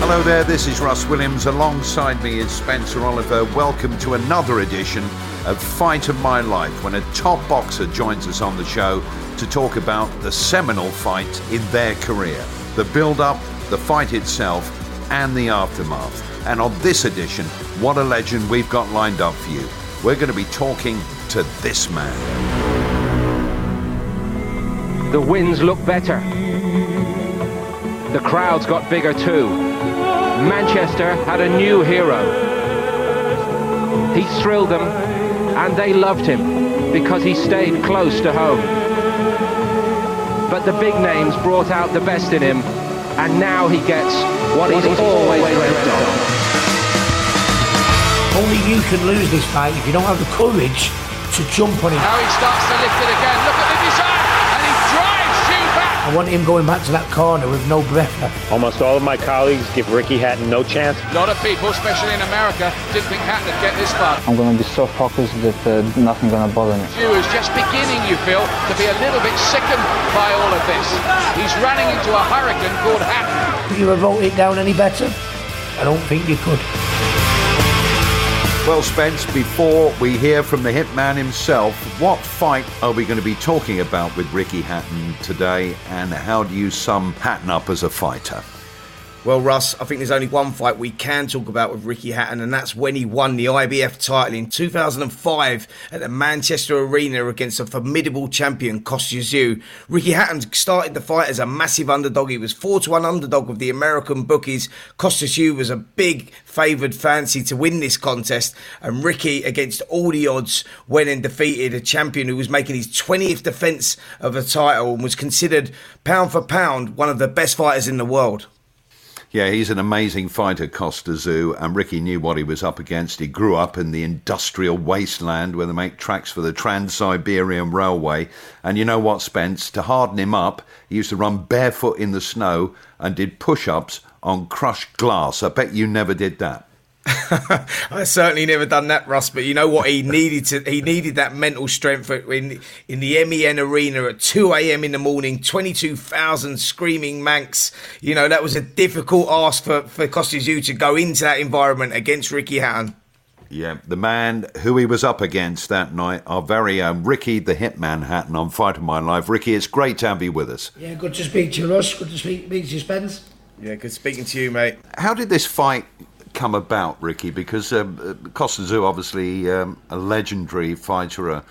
Hello there, this is Russ Williams. Alongside me is Spencer Oliver. Welcome to another edition of Fight of My Life when a top boxer joins us on the show to talk about the seminal fight in their career, the build up, the fight itself, and the aftermath. And on this edition, what a legend we've got lined up for you. We're going to be talking to this man. The winds look better. The crowds got bigger too. Manchester had a new hero. He thrilled them and they loved him because he stayed close to home. But the big names brought out the best in him and now he gets what he's always dreamt of. Only you can lose this fight if you don't have the courage to jump on him. Now he starts to lift it again. Look at the design, I want him going back to that corner with no breath left. Almost all of my colleagues give Ricky Hatton no chance. A lot of people, especially in America, didn't think Hatton would get this far. I'm going to be so focused that uh, nothing going to bother me. He was just beginning, you feel, to be a little bit sickened by all of this. He's running into a hurricane called Hatton. Could you have wrote it down any better? I don't think you could. Well, Spence, before we hear from the hitman himself, what fight are we going to be talking about with Ricky Hatton today, and how do you sum Hatton up as a fighter? Well, Russ, I think there's only one fight we can talk about with Ricky Hatton, and that's when he won the IBF title in 2005 at the Manchester Arena against a formidable champion, Kostya Tszyu. Ricky Hatton started the fight as a massive underdog. He was 4 to 1 underdog with the American bookies. Kostya Tszyu was a big favoured fancy to win this contest, and Ricky, against all the odds, went and defeated a champion who was making his 20th defence of a title and was considered, pound for pound, one of the best fighters in the world. Yeah, he's an amazing fighter, Kostya Tszyu, and Ricky knew what he was up against. He grew up in the industrial wasteland where they make tracks for the Trans Siberian Railway. And you know what, Spence? To harden him up, he used to run barefoot in the snow and did push ups on crushed glass. I bet you never did that. I certainly never done that, Russ. But you know what? He needed to. He needed that mental strength in in the MEN arena at two a.m. in the morning. Twenty two thousand screaming Manx. You know that was a difficult ask for for Kostya Tszyu to go into that environment against Ricky Hatton. Yeah, the man who he was up against that night, our very own Ricky the Hitman Hatton on Fight of My Life. Ricky, it's great to have you with us. Yeah, good to speak to you, Russ. Good to speak, speak to you, Spence. Yeah, good speaking to you, mate. How did this fight come about, Ricky? Because um, Kostya Tszyu, obviously um, a legendary fighter, a,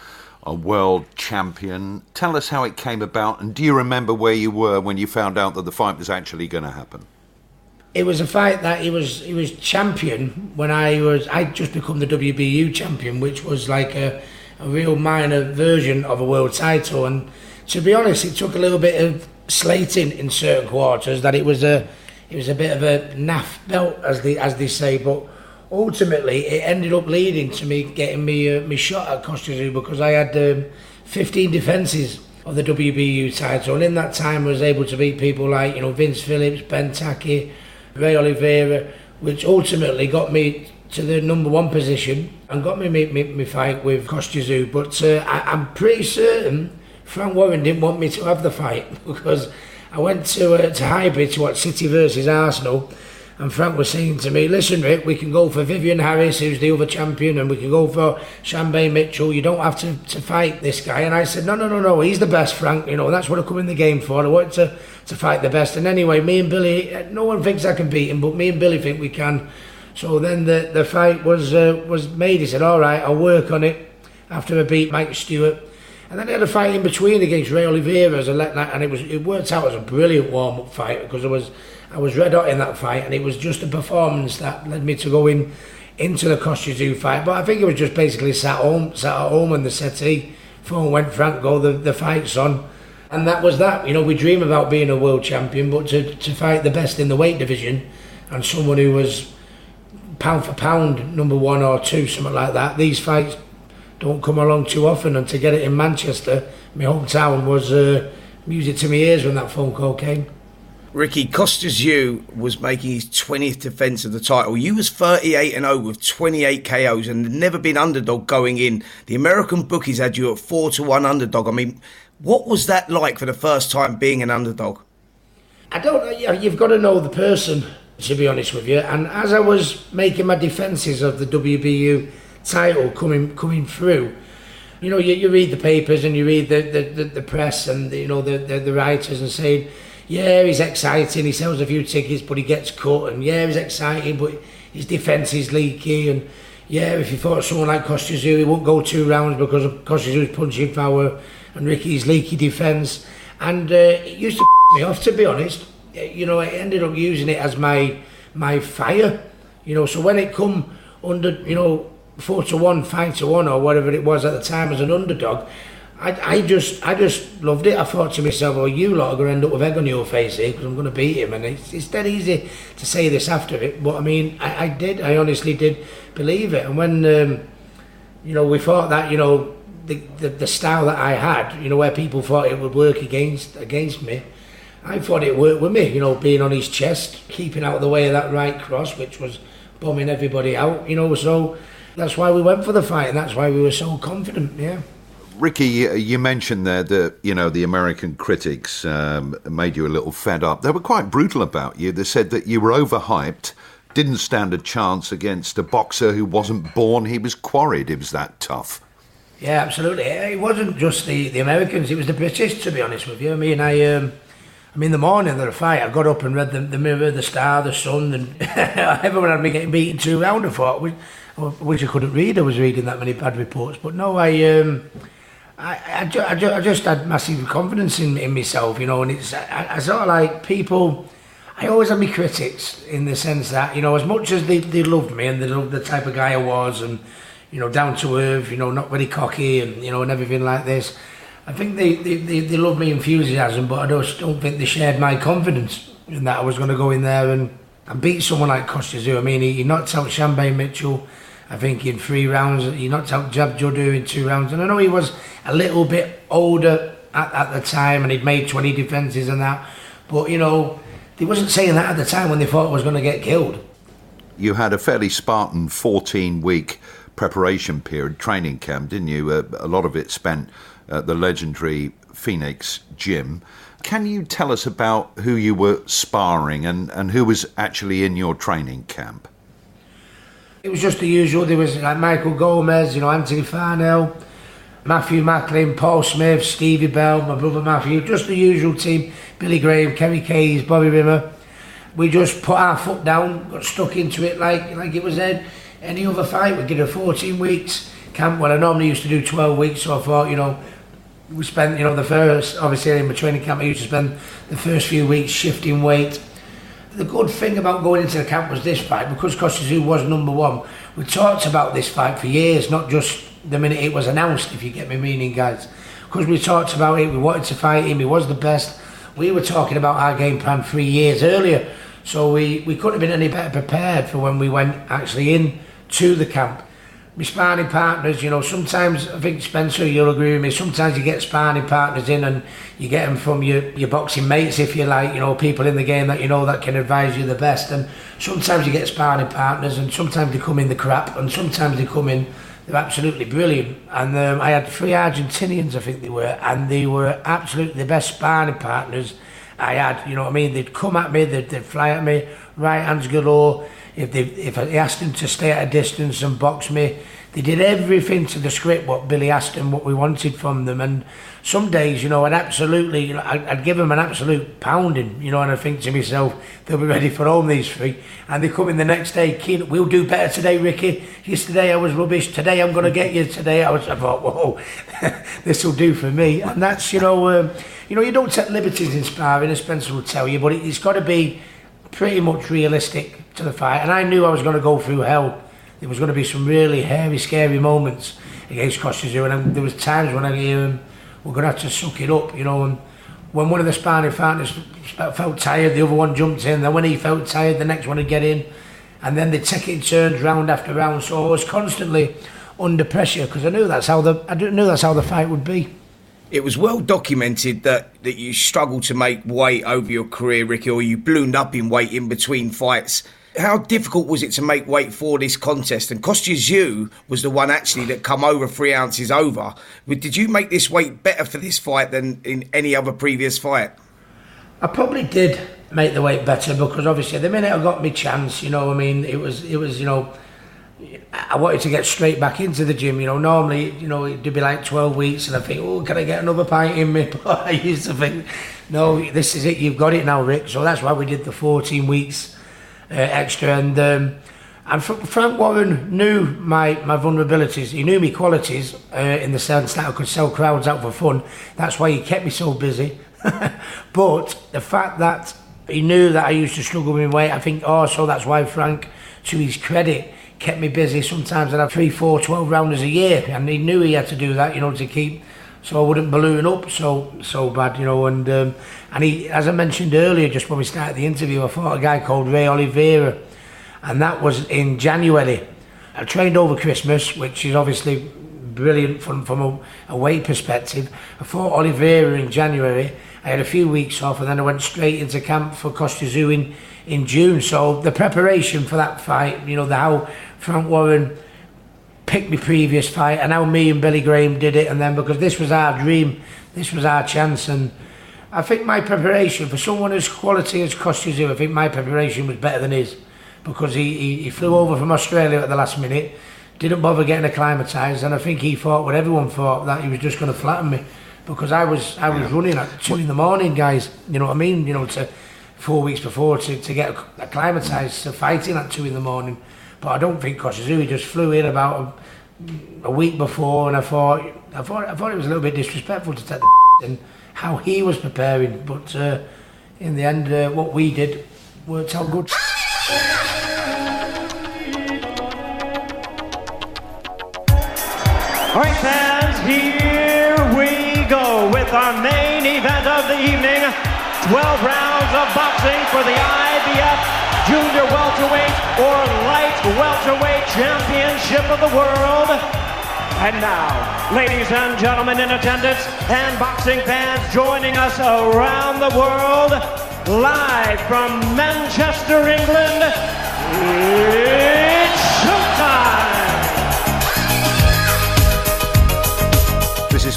a, world champion. Tell us how it came about, and do you remember where you were when you found out that the fight was actually going to happen? It was a fight that he was he was champion when I was I just become the WBU champion, which was like a, a real minor version of a world title. And to be honest, it took a little bit of slating in certain quarters that it was a it was a bit of a naff belt, as they as they say, but ultimately it ended up leading to me getting me uh, me shot at Tszyu because I had um, 15 defences of the WBU title, and in that time I was able to beat people like you know Vince Phillips, Ben Tackie, Ray Oliveira, which ultimately got me to the number one position and got me my, fight with Kostya But uh, I, I'm pretty certain Frank Warren didn't want me to have the fight because I went to uh, to Highbury to watch City versus Arsenal and Frank was saying to me, listen, Rick, we can go for Vivian Harris, who's the other champion, and we can go for Sharmba Mitchell. You don't have to, to fight this guy. And I said, no, no, no, no, he's the best, Frank. You know, that's what I come in the game for. I want to, to fight the best. And anyway, me and Billy, no one thinks I can beat him, but me and Billy think we can. So then the, the fight was uh, was made. He said, all right, I'll work on it after I beat Mike Stewart. And then he had a fight in between against Ray Oliveira as a let and it was it worked out as a brilliant warm up fight because there was I was red hot in that fight, and it was just a performance that led me to go in into the Kostya fight. But I think it was just basically sat home, sat at home in the settee. Phone went Franco, the the fight's on, and that was that. You know, we dream about being a world champion, but to to fight the best in the weight division, and someone who was pound for pound number one or two, something like that. These fights don't come along too often, and to get it in Manchester, my hometown, was uh, music to my ears when that phone call came. Ricky Kostya Tszyu was making his 20th defence of the title. You was 38 and 0 with 28 KOs and never been underdog going in. The American bookies had you at 4 to 1 underdog. I mean, what was that like for the first time being an underdog? I don't know. You've got to know the person, to be honest with you. And as I was making my defences of the WBU title coming coming through, you know, you, you read the papers and you read the, the, the, the press and, you know, the, the, the writers and saying, yeah, he's exciting. He sells a few tickets, but he gets cut. And yeah, he's exciting, but his defence is leaky. And yeah, if you fought someone like Kostya Tszyu, he won't go two rounds because of Kostya punching power and Ricky's leaky defence. And uh, it used to me off, to be honest. You know, I ended up using it as my my fire. You know, so when it come under, you know, four to one, five to one, or whatever it was at the time as an underdog, I, I just I just loved it. I thought to myself, well, you lot are going to end up with egg on your face here because I'm going to beat him. And it's, it's dead easy to say this after it, but I mean, I, I did. I honestly did believe it. And when, um, you know, we thought that, you know, the, the, the style that I had, you know, where people thought it would work against against me, I thought it worked with me, you know, being on his chest, keeping out of the way of that right cross, which was bombing everybody out, you know, so that's why we went for the fight and that's why we were so confident, yeah. Ricky, you mentioned there that you know the American critics um, made you a little fed up. They were quite brutal about you. They said that you were overhyped, didn't stand a chance against a boxer who wasn't born. He was quarried. It was that tough. Yeah, absolutely. It wasn't just the, the Americans; it was the British. To be honest with you, I mean, I um, I mean, the morning of the fight, I got up and read the, the Mirror, the Star, the Sun, and everyone had me getting beaten two round. I thought, which, which I couldn't read. I was reading that many bad reports, but no, I. Um, I, I, ju- I, ju- I, just had massive confidence in, in myself, you know, and it's I, I, sort of like people. I always had my critics in the sense that you know, as much as they, they loved me and they loved the type of guy I was, and you know, down to earth, you know, not very cocky, and you know, and everything like this. I think they they, they, they loved my enthusiasm, but I just don't think they shared my confidence in that I was going to go in there and, and beat someone like Kostya Tszyu. I mean, he, knocked out Sharmba Mitchell. I think in three rounds, he knocked out Zab Judah in two rounds, and I know he was a little bit older at, at the time and he'd made 20 defences and that. But, you know, he wasn't saying that at the time when they thought I was going to get killed. You had a fairly Spartan 14 week preparation period, training camp, didn't you? Uh, a lot of it spent at the legendary Phoenix gym. Can you tell us about who you were sparring and, and who was actually in your training camp? It was just the usual. There was like Michael Gomez, you know, Anthony Farnell, Matthew Macklin, Paul Smith, Stevie Bell, my brother Matthew, just the usual team. Billy Graham, Kerry Kayes, Bobby Rimmer. We just put our foot down, got stuck into it like like it was any other fight. We did a 14 weeks camp. Well, I normally used to do 12 weeks, so I thought, you know, we spent, you know, the first, obviously in my training camp, I used to spend the first few weeks shifting weight. The good thing about going into the camp was this fight, because Tszyu was number one, we talked about this fight for years, not just the minute it was announced, if you get me meaning, guys. Because we talked about it, we wanted to fight him, he was the best. We were talking about our game plan three years earlier, so we, we couldn't have been any better prepared for when we went actually in to the camp. My sparring partners, you know, sometimes I think Spencer, you'll agree with me. Sometimes you get sparring partners in, and you get them from your your boxing mates, if you like, you know, people in the game that you know that can advise you the best. And sometimes you get sparring partners, and sometimes they come in the crap, and sometimes they come in. They're absolutely brilliant. And um, I had three Argentinians, I think they were, and they were absolutely the best sparring partners I had. You know what I mean? They'd come at me, they'd, they'd fly at me, right hands galore if they if I asked them to stay at a distance and box me, they did everything to the script what Billy asked them, what we wanted from them. And some days, you know, I'd absolutely, you know, I'd, I'd give them an absolute pounding, you know, and I think to myself, they'll be ready for home these three. And they come in the next day, keen, we'll do better today, Ricky. Yesterday I was rubbish. Today I'm going to get you. Today I was. I thought, whoa, this will do for me. And that's, you know, um, you know, you don't take liberties in sparring, as Spencer will tell you, but it, it's got to be pretty much realistic to the fight. And I knew I was going to go through hell. There was going to be some really hairy, scary moments against Kostya and there was times when I hear him, we're going to have to suck it up, you know. And when one of the sparring partners felt tired, the other one jumped in. Then when he felt tired, the next one would get in, and then they take it turns round after round. So I was constantly under pressure because I knew that's how the I knew that's how the fight would be it was well documented that, that you struggled to make weight over your career, Ricky, or you ballooned up in weight in between fights. How difficult was it to make weight for this contest? And Kostya Tszyu was the one actually that come over three ounces over. Did you make this weight better for this fight than in any other previous fight? I probably did make the weight better because obviously the minute I got my chance, you know, I mean, it was it was you know I wanted to get straight back into the gym. You know, normally, you know, it'd be like 12 weeks, and I think, oh, can I get another pint in me? But I used to think, no, this is it. You've got it now, Rick. So that's why we did the 14 weeks uh, extra. And um, and Frank Warren knew my, my vulnerabilities. He knew my qualities uh, in the sense that I could sell crowds out for fun. That's why he kept me so busy. but the fact that he knew that I used to struggle with weight, I think also that's why Frank, to his credit, kept me busy. Sometimes I'd have three, four, 12 rounders a year, and he knew he had to do that, you know, to keep so I wouldn't balloon up so so bad, you know. And um, and he, as I mentioned earlier, just when we started the interview, I fought a guy called Ray Oliveira, and that was in January. I trained over Christmas, which is obviously brilliant from from a, a weight perspective. I fought Oliveira in January. I had a few weeks off, and then I went straight into camp for Kostya Tszyu in, in June. So the preparation for that fight, you know, the how Frank Warren picked my previous fight, and how me and Billy Graham did it, and then because this was our dream, this was our chance, and I think my preparation for someone as quality as Kostya I think my preparation was better than his because he, he, he flew over from Australia at the last minute, didn't bother getting acclimatised, and I think he thought what everyone thought that he was just going to flatten me because I was I was yeah. running at two in the morning, guys. You know what I mean? You know, to four weeks before to, to get acclimatised to fighting at two in the morning. But I don't think Kostya Tszyu just flew in about a, a, week before, and I thought I thought I thought it was a little bit disrespectful to take the in how he was preparing. But uh, in the end, uh, what we did worked out good. All right, fans, here we go with our main event of the evening. 12 rounds of boxing for the IBF Junior Welterweight or Light Welterweight Championship of the World. And now, ladies and gentlemen in attendance and boxing fans joining us around the world, live from Manchester, England,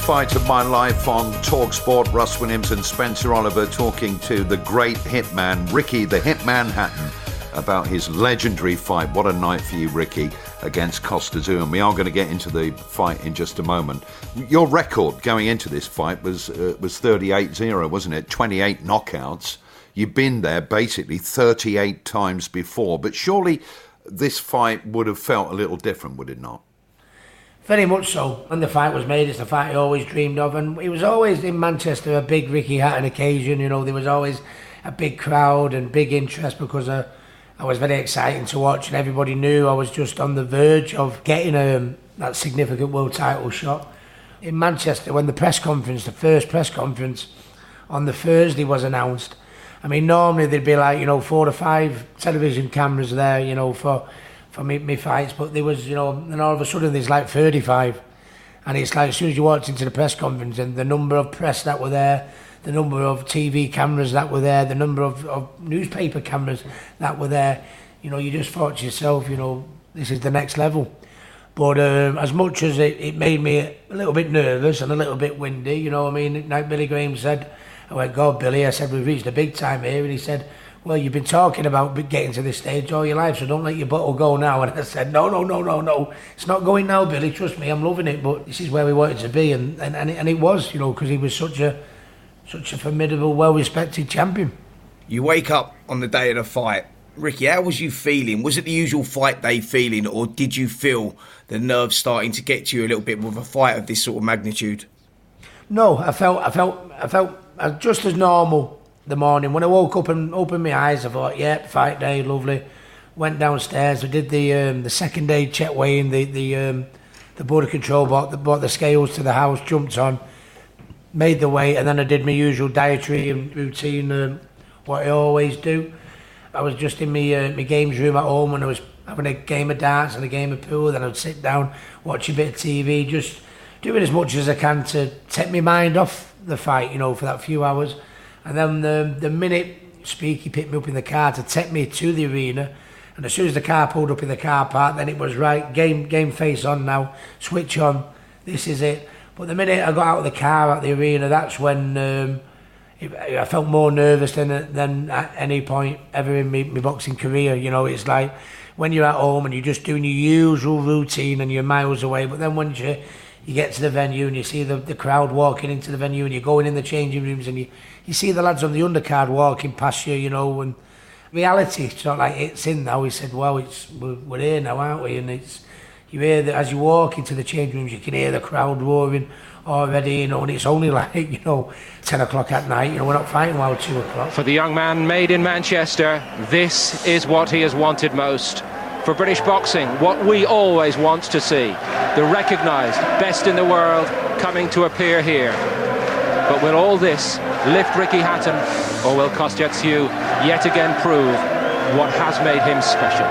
Fight of My Life on Talksport. Russ Williams and Spencer Oliver talking to the great hitman, Ricky the Hitman Hatton, about his legendary fight. What a night for you, Ricky, against Kostya Tszyu. And we are going to get into the fight in just a moment. Your record going into this fight was uh, was 38-0, wasn't it? 28 knockouts. You've been there basically 38 times before, but surely this fight would have felt a little different, would it not? Very much so. When the fight was made, it's the fight he always dreamed of, and it was always in Manchester a big Ricky Hatton occasion. You know, there was always a big crowd and big interest because of I was very exciting to watch, and everybody knew I was just on the verge of getting um, that significant world title shot. In Manchester, when the press conference, the first press conference on the Thursday was announced, I mean, normally there'd be like, you know, four or five television cameras there, you know, for for me, me fights, but there was, you know, and all of a sudden there's like 35. And it's like as soon as you walked into the press conference and the number of press that were there, the number of TV cameras that were there, the number of, of newspaper cameras that were there, you know, you just thought to yourself, you know, this is the next level. But um, as much as it, it made me a little bit nervous and a little bit windy, you know, I mean, like Billy Graham said, I went, God, Billy, I said, we've reached a big time here. And he said, well, you've been talking about getting to this stage all your life, so don't let your bottle go now. And I said, no, no, no, no, no. It's not going now, Billy. Trust me, I'm loving it. But this is where we wanted to be. And, and, and, it, and it was, you know, because he was such a, such a formidable, well-respected champion. You wake up on the day of the fight. Ricky, how was you feeling? Was it the usual fight day feeling, or did you feel the nerves starting to get to you a little bit with a fight of this sort of magnitude? No, I felt, I felt, I felt uh, just as normal the morning. When I woke up and opened my eyes, I thought, yeah, fight day, lovely. Went downstairs. We did the um, the second day check weighing. The the um, the Board of Control bought the, bought the scales to the house. Jumped on, made the weight, and then I did my usual dietary and routine. Um, what I always do. I was just in my uh, my games room at home when I was having a game of darts and a game of pool. Then I'd sit down, watch a bit of TV, just doing as much as I can to take my mind off the fight. You know, for that few hours and then the, the minute Speaky picked me up in the car to take me to the arena, and as soon as the car pulled up in the car park, then it was right, game game face on now, switch on, this is it. But the minute I got out of the car at the arena, that's when um, it, I felt more nervous than than at any point ever in my, my boxing career. You know, it's like when you're at home and you're just doing your usual routine and you're miles away, but then once you you get to the venue and you see the, the crowd walking into the venue and you're going in the changing rooms and you, you see the lads on the undercard walking past you, you know, and reality it's not like it's in now. He said, well, it's we're, here now, aren't we? And it's you hear that as you walk into the change rooms, you can hear the crowd roaring already, you know, and it's only like, you know, 10 o'clock at night, you know, we're not fighting while 2 o'clock. For the young man made in Manchester, this is what he has wanted most for British boxing, what we always want to see. The recognised best in the world coming to appear here. But will all this lift Ricky Hatton, or will Kostya Tszyu yet again prove what has made him special?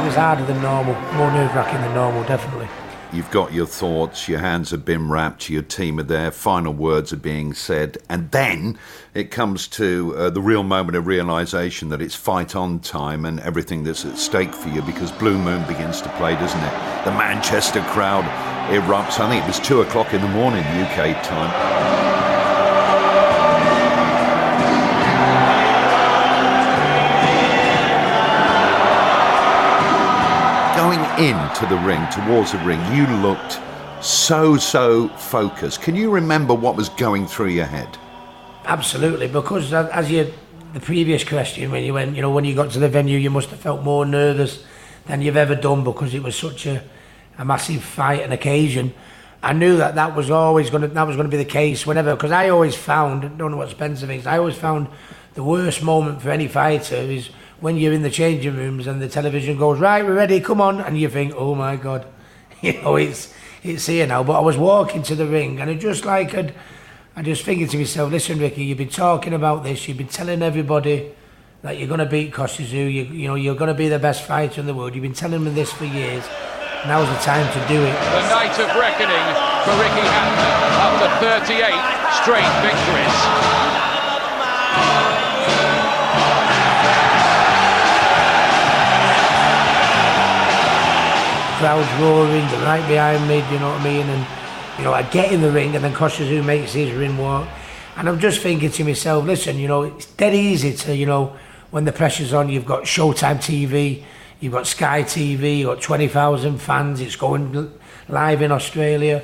It was harder than normal, more nerve-wracking than normal, definitely. You've got your thoughts, your hands have been wrapped, your team are there, final words are being said, and then it comes to uh, the real moment of realization that it's fight on time and everything that's at stake for you because Blue Moon begins to play, doesn't it? The Manchester crowd erupts. I think it was two o'clock in the morning, UK time. Into the ring, towards the ring, you looked so, so focused. Can you remember what was going through your head? Absolutely, because as you, the previous question, when you went, you know, when you got to the venue, you must have felt more nervous than you've ever done because it was such a, a massive fight and occasion. I knew that that was always going to that was going to be the case whenever because I always found I don't know what Spencer thinks I always found the worst moment for any fighter is when you're in the changing rooms and the television goes, right, we're ready, come on, and you think, oh my God, you know, it's it's here now. But I was walking to the ring and it just like I'd, I just thinking to myself, listen, Ricky, you've been talking about this, you've been telling everybody that you're going to beat Tszyu, you, you know, you're going to be the best fighter in the world. You've been telling me this for years. Now's the time to do it. The night of reckoning for Ricky Hatton after 38 straight victories. Crowd's roaring, right behind me, do you know what I mean? And, you know, I get in the ring and then Tszyu makes his ring walk. And I'm just thinking to myself, listen, you know, it's dead easy to, you know, when the pressure's on, you've got Showtime TV, you've got Sky TV, you've got 20,000 fans, it's going live in Australia.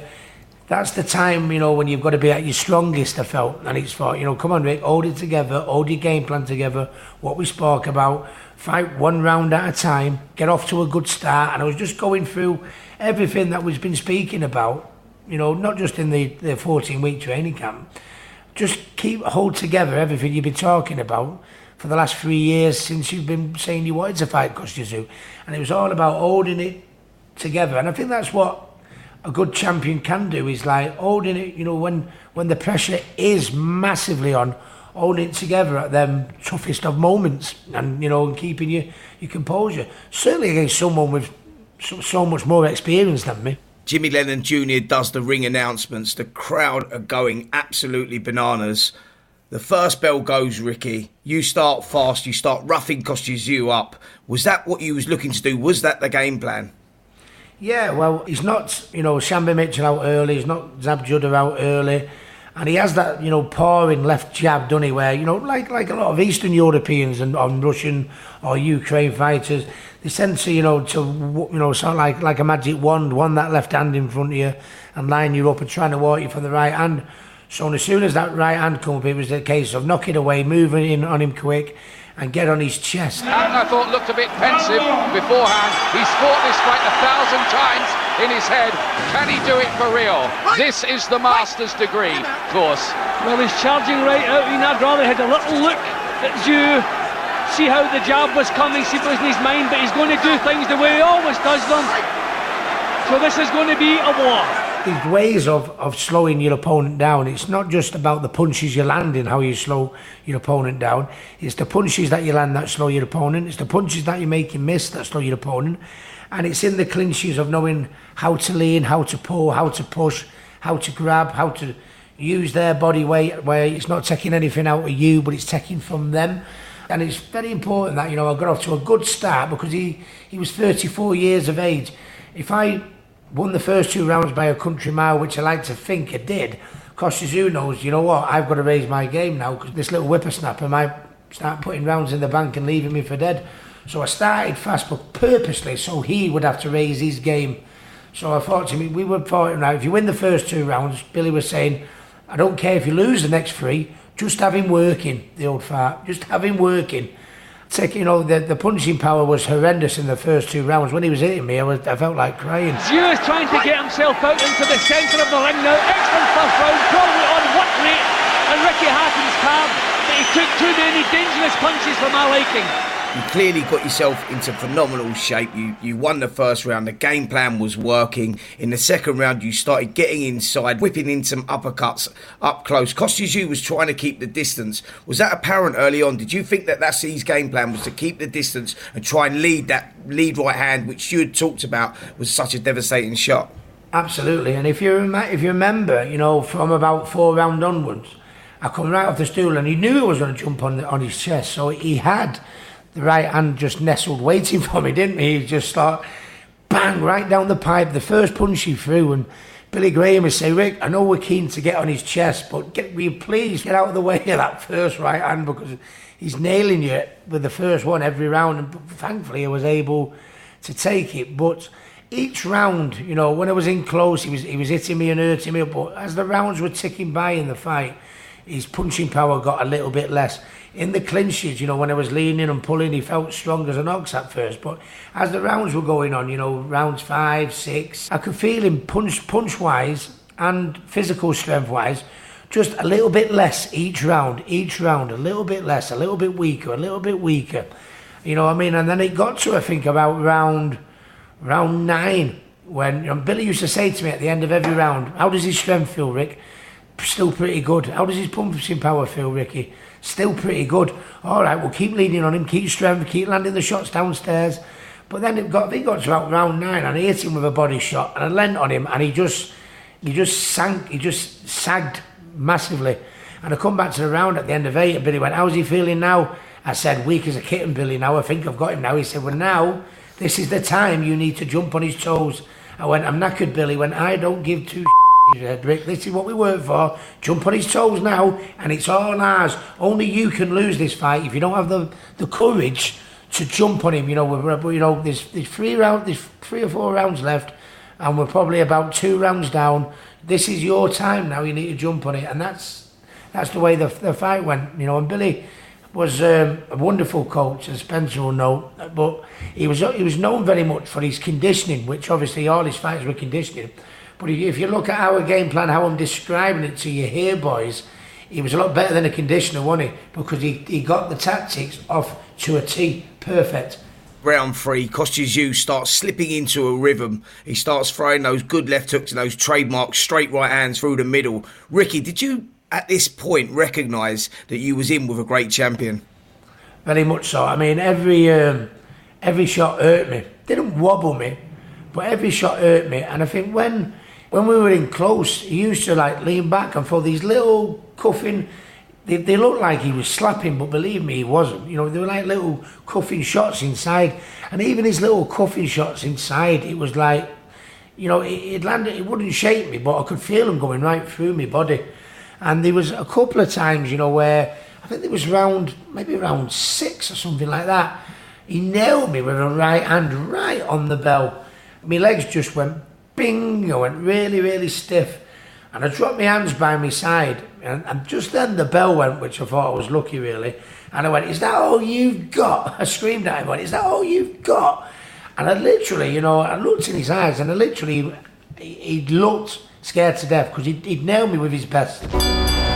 That's the time, you know, when you've got to be at your strongest, I felt. And it's thought, you know, come on, Rick, hold it together, hold your game plan together, what we spoke about, fight one round at a time, get off to a good start. And I was just going through everything that we've been speaking about, you know, not just in the, the 14 week training camp. Just keep hold together everything you've been talking about for the last three years since you've been saying you wanted to fight Tszyu. And it was all about holding it together. And I think that's what a good champion can do is like holding it, you know, when when the pressure is massively on, holding it together at them toughest of moments and, you know, and keeping your, your composure. Certainly against someone with so, so much more experience than me. Jimmy Lennon Jr. does the ring announcements. The crowd are going absolutely bananas. The first bell goes, Ricky. You start fast. You start roughing you up. Was that what you was looking to do? Was that the game plan? Yeah, well, he's not, you know, Sharmba Mitchell out early. He's not Zab Judah out early. And he has that, you know, pawing left jab, doesn't he? Where, you know, like like a lot of Eastern Europeans and Russian or Ukraine fighters, they tend to, you know, to, you know, sound like, like a magic wand, one that left hand in front of you and line you up and trying to walk you for the right hand. So as soon as that right hand come up, it was a case of knocking away, moving in on him quick, and get on his chest. Hatton, I thought, looked a bit pensive beforehand. He's fought this fight a thousand times in his head. Can he do it for real? This is the master's degree, of course. Well, he's charging right out. I mean, I'd rather had a little look at you, see how the jab was coming, see what was in his mind, but he's going to do things the way he always does them. So this is going to be a war these ways of, of slowing your opponent down. It's not just about the punches you land in, how you slow your opponent down. It's the punches that you land that slow your opponent. It's the punches that you make him miss that slow your opponent. And it's in the clinches of knowing how to lean, how to pull, how to push, how to grab, how to use their body weight where it's not taking anything out of you, but it's taking from them. And it's very important that, you know, I got off to a good start because he, he was 34 years of age. If I won the first two rounds by a country mile, which I like to think I did. Kostya knows, you know what, I've got to raise my game now because this little whippersnapper might start putting rounds in the bank and leaving me for dead. So I started fast, but purposely, so he would have to raise his game. So I thought to me, we were fighting now. If you win the first two rounds, Billy was saying, I don't care if you lose the next three, just have him working, the old fart. Just have him working take, you know, the, the punching power was horrendous in the first two rounds. When he was hitting me, I, was, I felt like crying. Tszyu is trying to get himself out into the centre of the ring now. Excellent first round, probably on what rate? And Ricky Hatton's card, but he took too many dangerous punches for my liking you clearly got yourself into phenomenal shape. You you won the first round. The game plan was working. In the second round, you started getting inside, whipping in some uppercuts up close. Kostya was trying to keep the distance. Was that apparent early on? Did you think that that's his game plan was to keep the distance and try and lead that lead right hand, which you had talked about was such a devastating shot? Absolutely. And if you rem- if you remember, you know, from about four round onwards, I come right off the stool and he knew he was going to jump on the, on his chest, so he had the right hand just nestled waiting for me, didn't he? He just start bang right down the pipe. The first punch he threw, and Billy Graham would say, Rick, I know we're keen to get on his chest, but get, will you please get out of the way of that first right hand because he's nailing you with the first one every round. And thankfully, I was able to take it. But each round, you know, when I was in close, he was he was hitting me and hurting me. But as the rounds were ticking by in the fight, his punching power got a little bit less in the clinches, you know, when I was leaning and pulling, he felt strong as an ox at first. But as the rounds were going on, you know, rounds five, six, I could feel him punch, punch wise and physical strength wise, just a little bit less each round, each round, a little bit less, a little bit weaker, a little bit weaker. You know what I mean? And then it got to, I think, about round, round nine, when Billy used to say to me at the end of every round, How does his strength feel, Rick? Still pretty good. How does his pumping power feel, Ricky? still pretty good. All right, we'll keep leading on him, keep strength, keep landing the shots downstairs. But then it got, it got to about round nine, and I hit him with a body shot, and I leant on him, and he just, he just sank, he just sagged massively. And I come back to the round at the end of eight, and Billy went, "How's he feeling now?" I said, "Weak as a kitten, Billy. Now I think I've got him now." He said, "Well, now this is the time you need to jump on his toes." I went, "I'm knackered, Billy." When I don't give two Rick, this is what we work for. Jump on his toes now, and it's all ours. Only you can lose this fight if you don't have the, the courage to jump on him. You know, we're, you know, there's, there's three round, there's three or four rounds left, and we're probably about two rounds down. This is your time now. You need to jump on it, and that's that's the way the, the fight went. You know, and Billy was um, a wonderful coach, as Spencer will know, but he was he was known very much for his conditioning, which obviously all his fights were conditioning. But if you look at our game plan, how I'm describing it to you here, boys, he was a lot better than a conditioner, wasn't he? Because he, he got the tactics off to a T, perfect. Round three, Kostya starts slipping into a rhythm. He starts throwing those good left hooks and those trademark straight right hands through the middle. Ricky, did you at this point recognise that you was in with a great champion? Very much so. I mean, every um, every shot hurt me. Didn't wobble me, but every shot hurt me. And I think when when we were in close, he used to like lean back and for these little cuffing. They, they looked like he was slapping, but believe me, he wasn't. You know, they were like little cuffing shots inside, and even his little cuffing shots inside, it was like, you know, it, landed. It wouldn't shake me, but I could feel them going right through my body. And there was a couple of times, you know, where I think it was round, maybe round six or something like that. He nailed me with a right hand right on the bell. My legs just went bing, I went really, really stiff. And I dropped my hands by my side. And, and just then the bell went, which I thought I was lucky, really. And I went, Is that all you've got? I screamed at him, went, Is that all you've got? And I literally, you know, I looked in his eyes and I literally, he, he looked scared to death because he'd, he'd nailed me with his best.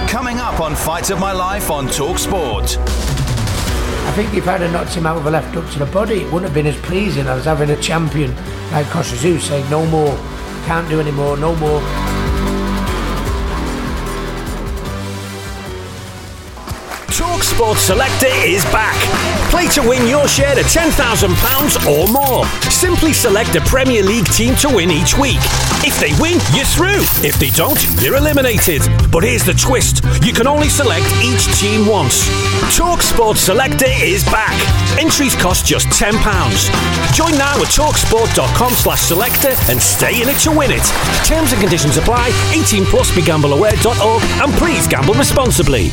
Coming up on Fight of My Life on Talk Sport. I think if I'd have knocked him out with a left hook to the body, it wouldn't have been as pleasing as having a champion like Tszyu saying, no more, can't do any more, no more. TalkSport Selector is back. Play to win your share of £10,000 or more. Simply select a Premier League team to win each week. If they win, you're through. If they don't, you're eliminated. But here's the twist you can only select each team once. TalkSport Selector is back. Entries cost just £10. Join now at talksport.com slash selector and stay in it to win it. Terms and conditions apply. 18 plus begambleaware.org and please gamble responsibly.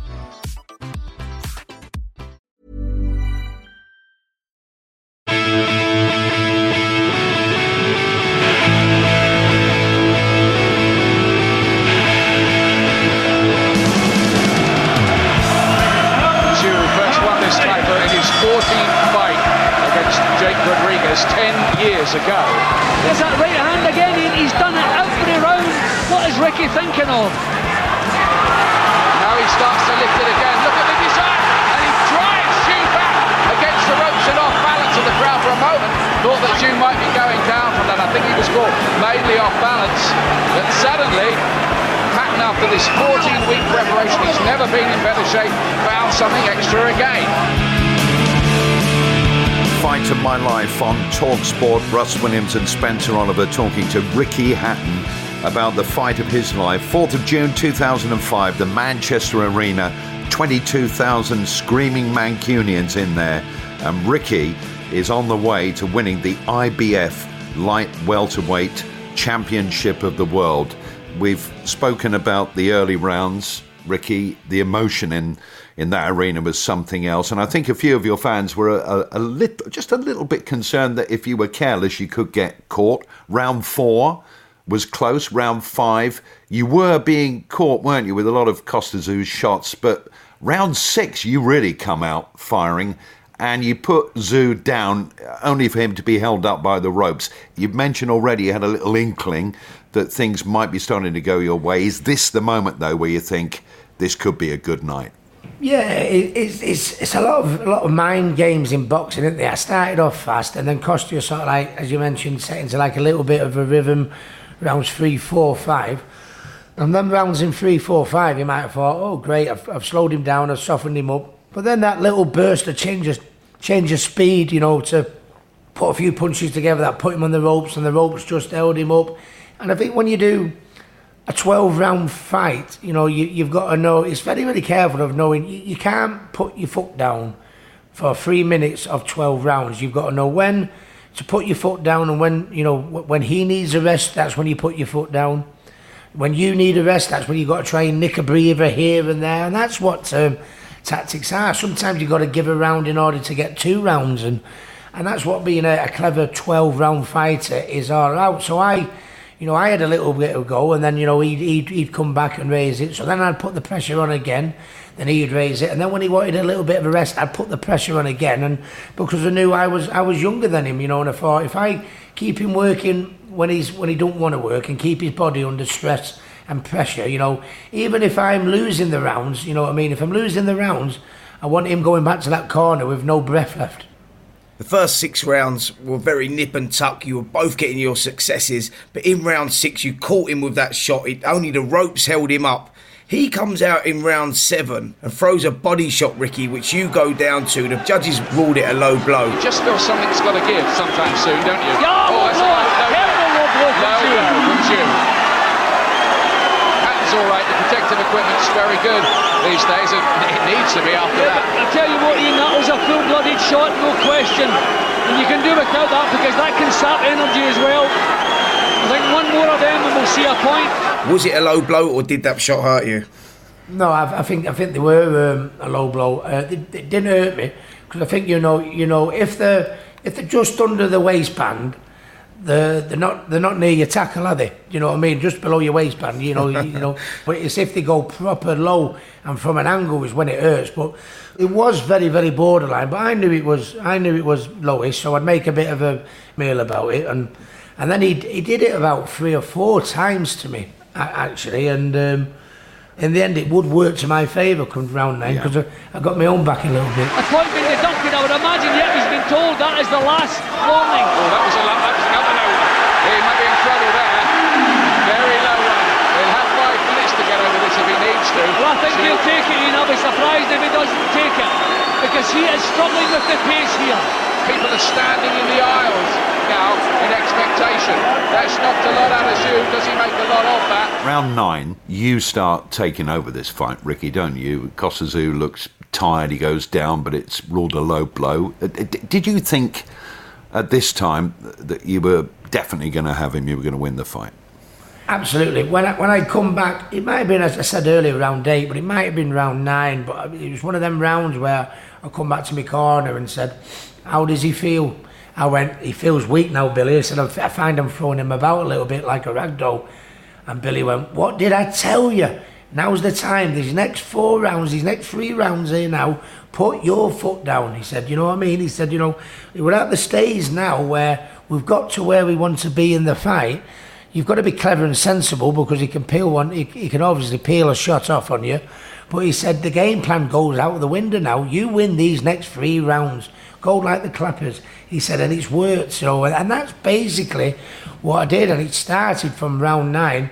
Suddenly, Hatton, after this 14-week preparation, he's never been in better shape, found something extra again. Fight of My Life on Talksport. Russ Williams and Spencer Oliver talking to Ricky Hatton about the fight of his life. 4th of June 2005, the Manchester Arena, 22,000 screaming Mancunians in there. And Ricky is on the way to winning the IBF Light Welterweight Championship of the World. We've spoken about the early rounds, Ricky, the emotion in in that arena was something else. And I think a few of your fans were a, a, a little, just a little bit concerned that if you were careless, you could get caught. Round four was close. Round five, you were being caught, weren't you, with a lot of Kostya Tszyu's shots. But round six, you really come out firing. And you put Tszyu down only for him to be held up by the ropes. You've mentioned already you had a little inkling that things might be starting to go your way. Is this the moment, though, where you think this could be a good night? Yeah, it, it's, it's it's a lot of a lot of mind games in boxing, isn't there? I started off fast and then Kostya sort of like, as you mentioned, set into like a little bit of a rhythm, rounds three, four, five. And then rounds in three, four, five, you might have thought, oh great, I've, I've slowed him down, I've softened him up. But then that little burst of change of, change of speed, you know, to put a few punches together that put him on the ropes and the ropes just held him up. And I think when you do a 12 round fight, you know, you, you've got to know, it's very, very careful of knowing you, you can't put your foot down for three minutes of 12 rounds. You've got to know when to put your foot down and when, you know, when he needs a rest, that's when you put your foot down. When you need a rest, that's when you've got to try and nick a breather here and there. And that's what um, tactics are. Sometimes you've got to give a round in order to get two rounds. And, and that's what being a, a clever 12 round fighter is all about. So I you know, I had a little bit of go, and then you know he'd, he'd he'd come back and raise it. So then I'd put the pressure on again. Then he'd raise it, and then when he wanted a little bit of a rest, I'd put the pressure on again. And because I knew I was I was younger than him, you know, and I thought if I keep him working when he's when he don't want to work and keep his body under stress and pressure, you know, even if I'm losing the rounds, you know what I mean. If I'm losing the rounds, I want him going back to that corner with no breath left. The first six rounds were very nip and tuck. You were both getting your successes, but in round six, you caught him with that shot. It, only the ropes held him up. He comes out in round seven and throws a body shot, Ricky, which you go down to. The judges ruled it a low blow. You just feel something's got to give sometime soon, don't you? Yeah, oh. The protective equipment's very good these days. It, it needs to be after yeah, that. I tell you what, Ian, that was a full-blooded shot, no question. And you can do without that because that can sap energy as well. I think one more of them and we'll see a point. Was it a low blow or did that shot hurt you? No, I, I think I think they were um, a low blow. Uh, it, it didn't hurt me because I think you know you know if they're if they're just under the waistband, they're, they're not they're not near your tackle, are they? You know what I mean? Just below your waistband, you know, you know. But it's if they go proper low and from an angle is when it hurts. But it was very very borderline. But I knew it was I knew it was lowish, so I'd make a bit of a meal about it, and and then he he did it about three or four times to me actually, and. Um, in the end, it would work to my favour come round nine because yeah. I, I got my own back a little bit. A point being deducted, I would imagine. Yet he's been told that is the last warning. Oh, that was a that was another low one. He might be in trouble there. Very low one. He'll have five minutes to get over this if he needs to. Well, I think he'll take it. And I'll be surprised if he doesn't take it because he is struggling with the pace here. People are standing in the aisles now in expectation. That's knocked a lot out of Tszyu. Does he make a lot of that? Round nine, you start taking over this fight, Ricky, don't you? Kostya Tszyu looks tired, he goes down, but it's ruled a low blow. Uh, did you think at this time that you were definitely going to have him, you were going to win the fight? Absolutely. When I, when I come back, it might have been, as I said earlier, round eight, but it might have been round nine. But it was one of them rounds where I come back to my corner and said, How does he feel? I went, he feels weak now, Billy. I said, I find him throwing him about a little bit like a rag doll. And Billy went, What did I tell you? Now's the time. These next four rounds, these next three rounds here now, put your foot down. He said, You know what I mean? He said, You know, we're at the stage now where we've got to where we want to be in the fight. You've got to be clever and sensible because he can peel one, he, he can obviously peel a shot off on you. But he said, The game plan goes out the window now. You win these next three rounds go like the clappers. He said, and it's worked. So, and that's basically what I did. And it started from round nine.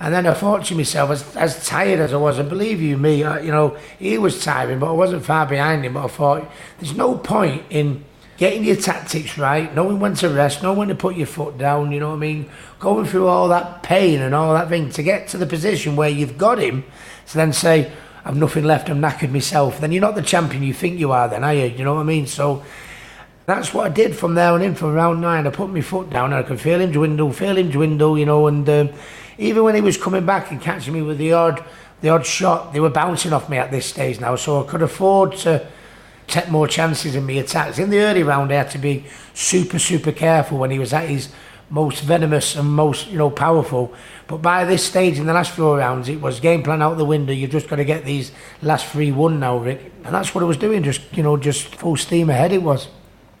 And then I thought to myself, as, as tired as I was, and believe you me, I, you know, he was tiring, but I wasn't far behind him. But I thought, there's no point in getting your tactics right, knowing when to rest, knowing when to put your foot down, you know what I mean? Going through all that pain and all that thing to get to the position where you've got him to then say, I've nothing left, I'm knackered myself, then you're not the champion you think you are, then, are you? You know what I mean? So that's what I did from there on in, from round nine. I put my foot down and I could feel him dwindle, feel him dwindle, you know, and um, even when he was coming back and catching me with the odd the odd shot, they were bouncing off me at this stage now, so I could afford to take more chances in my attacks. In the early round, I had to be super, super careful when he was at his most venomous and most, you know, powerful. But by this stage in the last four rounds, it was game plan out the window. You've just got to get these last three won now, Rick. And that's what I was doing, just, you know, just full steam ahead it was.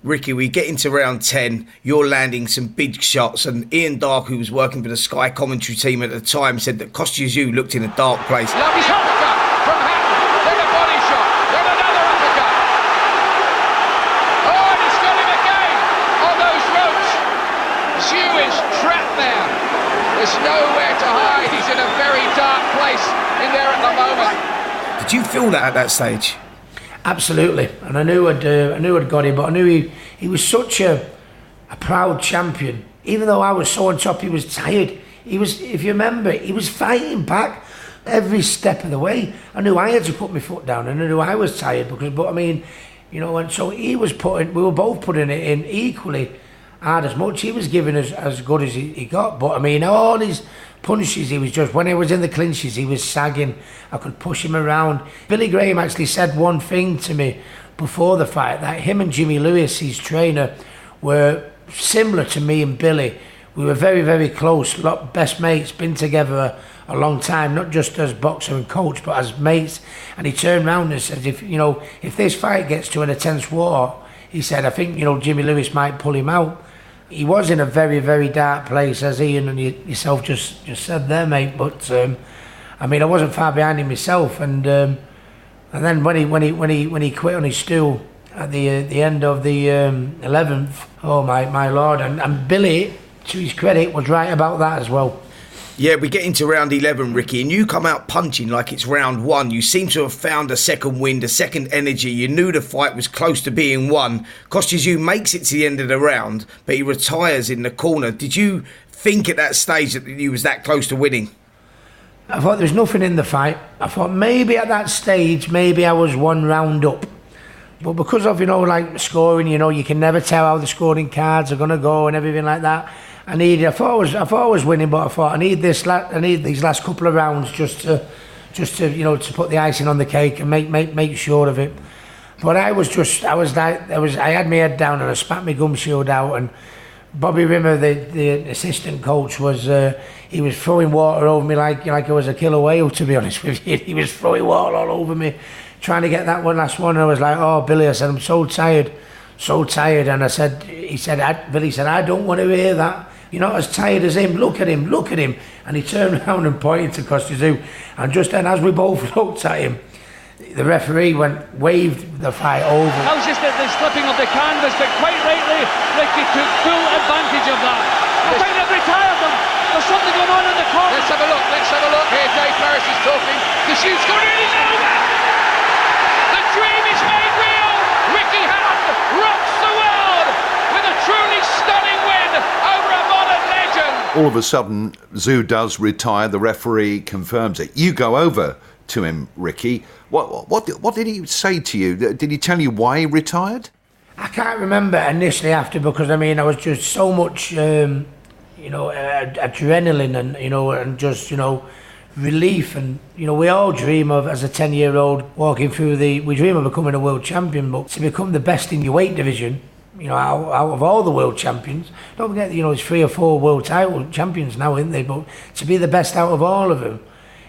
Ricky, we get into round 10, you're landing some big shots, and Ian Darke, who was working for the Sky commentary team at the time, said that Kostya Tszyu looked in a dark place. Lovely uppercut from Hatton, then a body shot, then another uppercut. Oh, and he's got him again on those ropes. Tszyu is trapped there. There's nowhere to hide. He's in a very dark place in there at the moment. Did you feel that at that stage? Absolutely, and I knew I'd, uh, I knew I'd got him, but I knew he, he was such a, a proud champion. Even though I was so on top, he was tired. He was, if you remember, he was fighting back every step of the way. I knew I had to put my foot down, and I knew I was tired because, but I mean, you know, and so he was putting, we were both putting it in equally hard as much. He was giving us as good as he, he got, but I mean, all his punches, he was just, when he was in the clinches, he was sagging. I could push him around. Billy Graham actually said one thing to me before the fight that him and Jimmy Lewis, his trainer, were similar to me and Billy. We were very, very close, lot best mates, been together a, a long time, not just as boxer and coach, but as mates. And he turned round and said, if you know, if this fight gets to an intense war, he said, I think you know Jimmy Lewis might pull him out he was in a very, very dark place, as Ian and you, yourself just, just said there, mate. But um, I mean, I wasn't far behind him myself, and um, and then when he when he when he when he quit on his stool at the uh, the end of the um, eleventh, oh my my lord! And, and Billy, to his credit, was right about that as well. Yeah, we get into round 11, Ricky, and you come out punching like it's round one. You seem to have found a second wind, a second energy. You knew the fight was close to being won. Kostya makes it to the end of the round, but he retires in the corner. Did you think at that stage that he was that close to winning? I thought there was nothing in the fight. I thought maybe at that stage, maybe I was one round up. But because of, you know, like scoring, you know, you can never tell how the scoring cards are going to go and everything like that. I needed. I thought I was. I thought I was winning, but I thought I need this. La- I need these last couple of rounds just to, just to you know, to put the icing on the cake and make make make sure of it. But I was just. I was like. I was. I had my head down and I spat my gum shield out and. Bobby Rimmer, the, the assistant coach, was uh, he was throwing water over me like like I was a killer whale. To be honest with you, he was throwing water all over me, trying to get that one last one. And I was like, "Oh, Billy," I said, "I'm so tired, so tired." And I said, "He said, I, Billy said, I don't want to hear that." You're not as tired as him. Look at him, look at him. And he turned around and pointed to Kostya Tszyu. And just then, as we both looked at him, the referee went waved the fight over. That was just the, the slipping of the canvas, but quite rightly, Ricky took full advantage of that. I think they've retired them. There's something going on in the corner. Let's have a look. Let's have a look here. Dave Parris is talking. The shoot's gone in. It's over. The dream is made real. Ricky Hatton rocks the world with a truly stunning win over a modern legend. All of a sudden, Tszyu does retire. The referee confirms it. You go over to him, Ricky. What what what did he say to you? Did he tell you why he retired? I can't remember initially after because I mean I was just so much, um, you know, ad- adrenaline and you know and just you know relief and you know we all dream of as a 10 year old walking through the we dream of becoming a world champion but to become the best in your weight division you know out, out of all the world champions. Don't forget you know there's three or four world title champions now isn't they? But to be the best out of all of them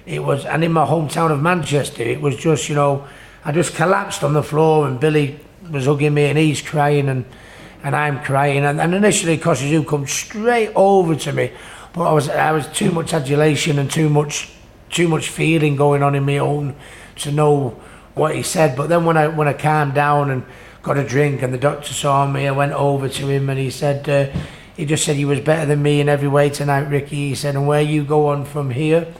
it was and in my hometown of Manchester it was just you know I just collapsed on the floor and Billy was hugging me and he's crying and and I'm crying. And, and initially Tszyu come straight over to me but I was I was too much adulation and too much too much feeling going on in my own to know what he said. But then when I when I calmed down and got a drink and the doctor saw me I went over to him and he said uh, he just said he was better than me in every way tonight Ricky. He said and where you go on from here?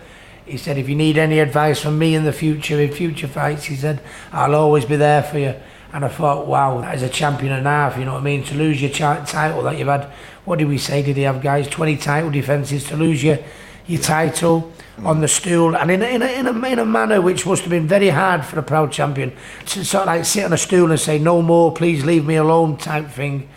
He said if you need any advice from me in the future in future fights he said I'll always be there for you. And I thought wow that is a champion and a half you know what I mean? To lose your title that you've had what did we say? Did he have guys? 20 title defences to lose your your title on the stool and in a, in, a, in, a, in a manner which must have been very hard for a proud champion to sort of like sit on a stool and say no more please leave me alone type thing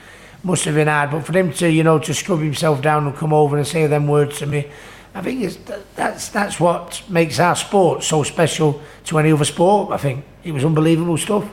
must have been hard but for him to you know to scrub himself down and come over and say them words to me I think it's, that's that's what makes our sport so special to any other sport. I think it was unbelievable stuff.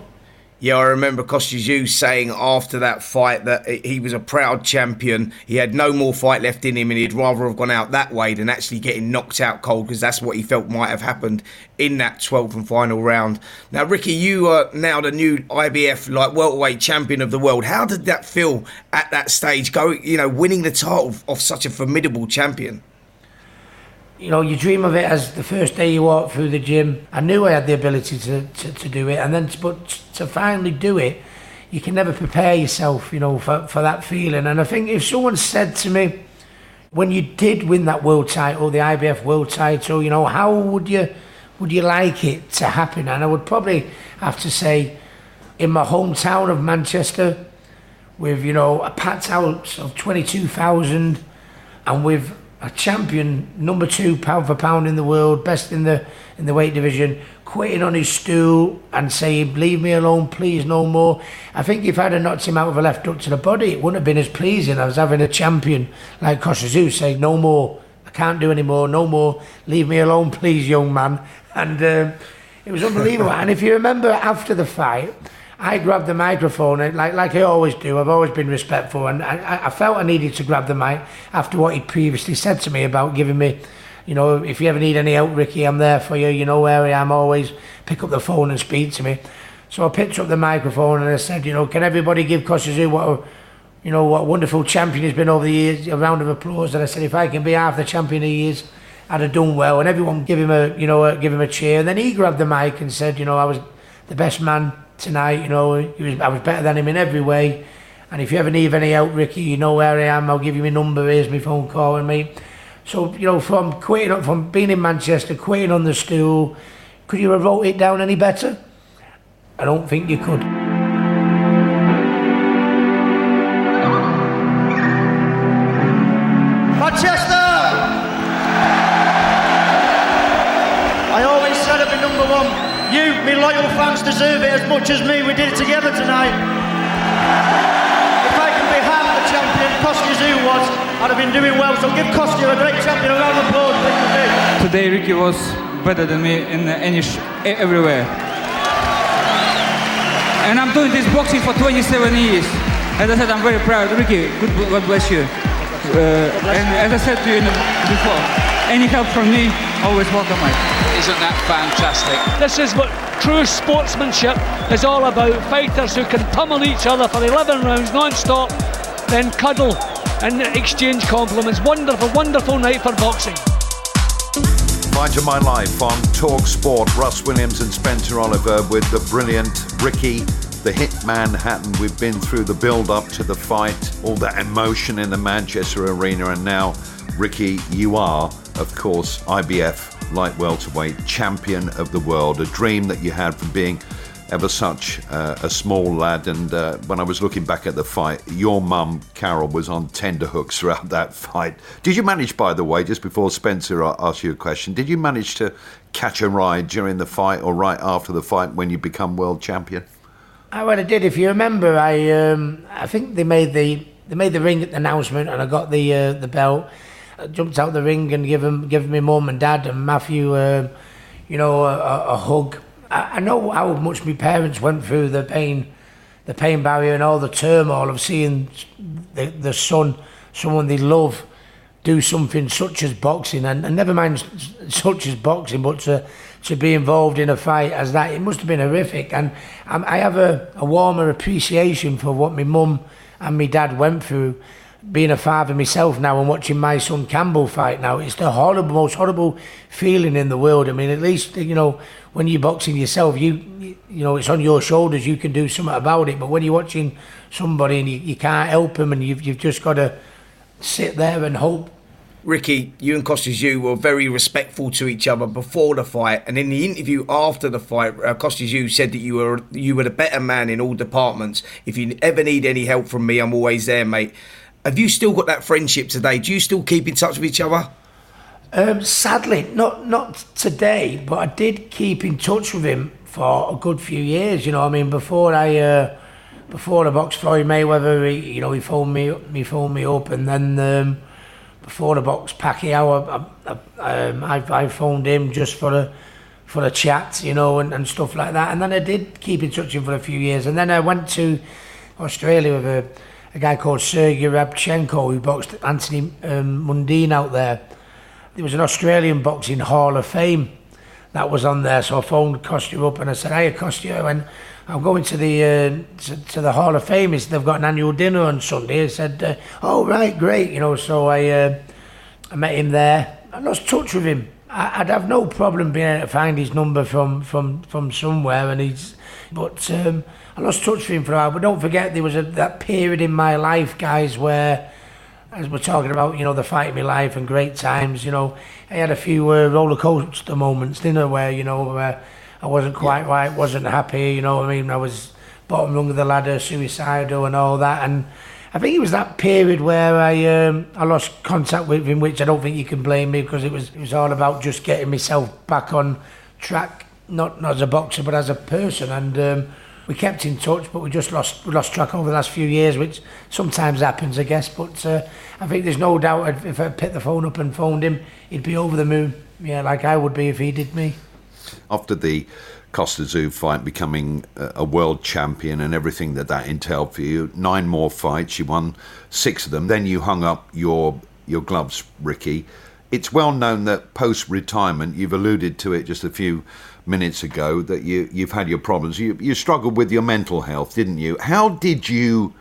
Yeah, I remember Kostya saying after that fight that he was a proud champion. He had no more fight left in him, and he'd rather have gone out that way than actually getting knocked out cold because that's what he felt might have happened in that 12th and final round. Now, Ricky, you are now the new IBF like welterweight champion of the world. How did that feel at that stage? Go, you know, winning the title off such a formidable champion you know, you dream of it as the first day you walk through the gym. I knew I had the ability to, to, to do it, and then to, but to finally do it, you can never prepare yourself, you know, for, for that feeling. And I think if someone said to me, when you did win that world title, the IBF world title, you know, how would you would you like it to happen? And I would probably have to say, in my hometown of Manchester, with you know a packed house of twenty two thousand, and with a champion, number two pound for pound in the world, best in the in the weight division, quitting on his stool and saying, "Leave me alone, please, no more." I think if I'd have knocked him out with a left hook to the body, it wouldn't have been as pleasing as having a champion like Tszyu saying, "No more, I can't do any more, no more, leave me alone, please, young man." And um, it was unbelievable. and if you remember after the fight. I grabbed the microphone, like like I always do. I've always been respectful, and I, I felt I needed to grab the mic after what he'd previously said to me about giving me, you know, if you ever need any help, Ricky, I'm there for you. You know where I am. Always pick up the phone and speak to me. So I picked up the microphone and I said, you know, can everybody give Kostya what a, you know, what a wonderful champion he's been over the years? A round of applause. And I said, if I can be half the champion he is, I'd have done well. And everyone give him a, you know, a, give him a cheer. And then he grabbed the mic and said, you know, I was the best man tonight. You know, was, I was better than him in every way. And if you ever need any help, Ricky, you know where I am. I'll give you my number. Here's my phone call and me. So you know, from quitting, from being in Manchester, quitting on the stool, could you have wrote it down any better? I don't think you could. Was, I'd have been doing well. So give Kostya a great champion. A round of applause. Today, Ricky was better than me in any sh- everywhere. And I'm doing this boxing for 27 years. As I said, I'm very proud. Ricky, good, God bless you. Uh, and as I said to you before, any help from me, always welcome, mate. Isn't that fantastic? This is what true sportsmanship is all about. Fighters who can pummel each other for 11 rounds non-stop, then cuddle and exchange compliments. Wonderful, wonderful night for boxing. Fight of My Life on Talk Sport. Russ Williams and Spencer Oliver with the brilliant Ricky, the Hitman Hatton. We've been through the build up to the fight, all that emotion in the Manchester arena, and now, Ricky, you are, of course, IBF light welterweight champion of the world, a dream that you had from being ever such uh, a small lad. And uh, when I was looking back at the fight, your mum, Carol, was on tender hooks throughout that fight. Did you manage, by the way, just before Spencer asked you a question, did you manage to catch a ride during the fight or right after the fight when you become world champion? I well, I did. If you remember, I um, I think they made the they made the ring announcement, and I got the uh, the belt jumped out the ring and give him, give me mum and dad and Matthew, uh, you know, a, a hug. I, I, know how much my parents went through the pain, the pain barrier and all the turmoil of seeing the, the son, someone they love, do something such as boxing, and, and never mind such as boxing, but to to be involved in a fight as that, it must have been horrific. And I have a, a warmer appreciation for what my mum and my dad went through being a father myself now and watching my son Campbell fight now, it's the horrible, most horrible feeling in the world. I mean, at least you know when you're boxing yourself, you you know it's on your shoulders. You can do something about it. But when you're watching somebody and you, you can't help them, and you've you've just got to sit there and hope. Ricky, you and Kostya Tszyu were very respectful to each other before the fight, and in the interview after the fight, uh, Kostya Tszyu said that you were you were the better man in all departments. If you ever need any help from me, I'm always there, mate. Have you still got that friendship today? Do you still keep in touch with each other? Um, sadly, not not today, but I did keep in touch with him for a good few years. You know, I mean, before I uh, before the box Floyd Mayweather, he, you know, he phoned me, he phoned me up, and then um, before the box, Pacquiao, I, I, um, I, I phoned him just for a for a chat, you know, and, and stuff like that. And then I did keep in touch with him for a few years. And then I went to Australia with a, a guy called Sergey Rabchenko who boxed Anthony um, Mundine out there. There was an Australian boxing Hall of Fame that was on there. So I phoned Kostya up and I said, "Hey, Kostya, and I'm going to the uh, to, to, the Hall of Fame. It's, they've got an annual dinner on Sunday." I said, uh, "Oh, right, great." You know, so I uh, I met him there. I lost touch with him. I, would have no problem being able to find his number from from from somewhere, and he's. But um, I lost touch with him for a while. But don't forget, there was a, that period in my life, guys, where as we're talking about, you know, the fight of my life and great times, you know, I had a few uh, roller coaster moments, didn't I, where, you know, I wasn't quite right, wasn't happy, you know I mean? I was bottom rung of the ladder, suicidal and all that. And I think it was that period where I um, I lost contact with him, which I don't think you can blame me because it was, it was all about just getting myself back on track, not, not as a boxer, but as a person. And, um, we kept in touch, but we just lost we lost track over the last few years, which sometimes happens, I guess. But uh, I think there's no doubt if I picked the phone up and phoned him, he'd be over the moon. Yeah, like I would be if he did me. After the Kostya Tszyu fight, becoming a world champion and everything that that entailed for you, nine more fights, you won six of them. Then you hung up your your gloves, Ricky. It's well known that post retirement, you've alluded to it just a few minutes ago that you you've had your problems. You you struggled with your mental health, didn't you? How did you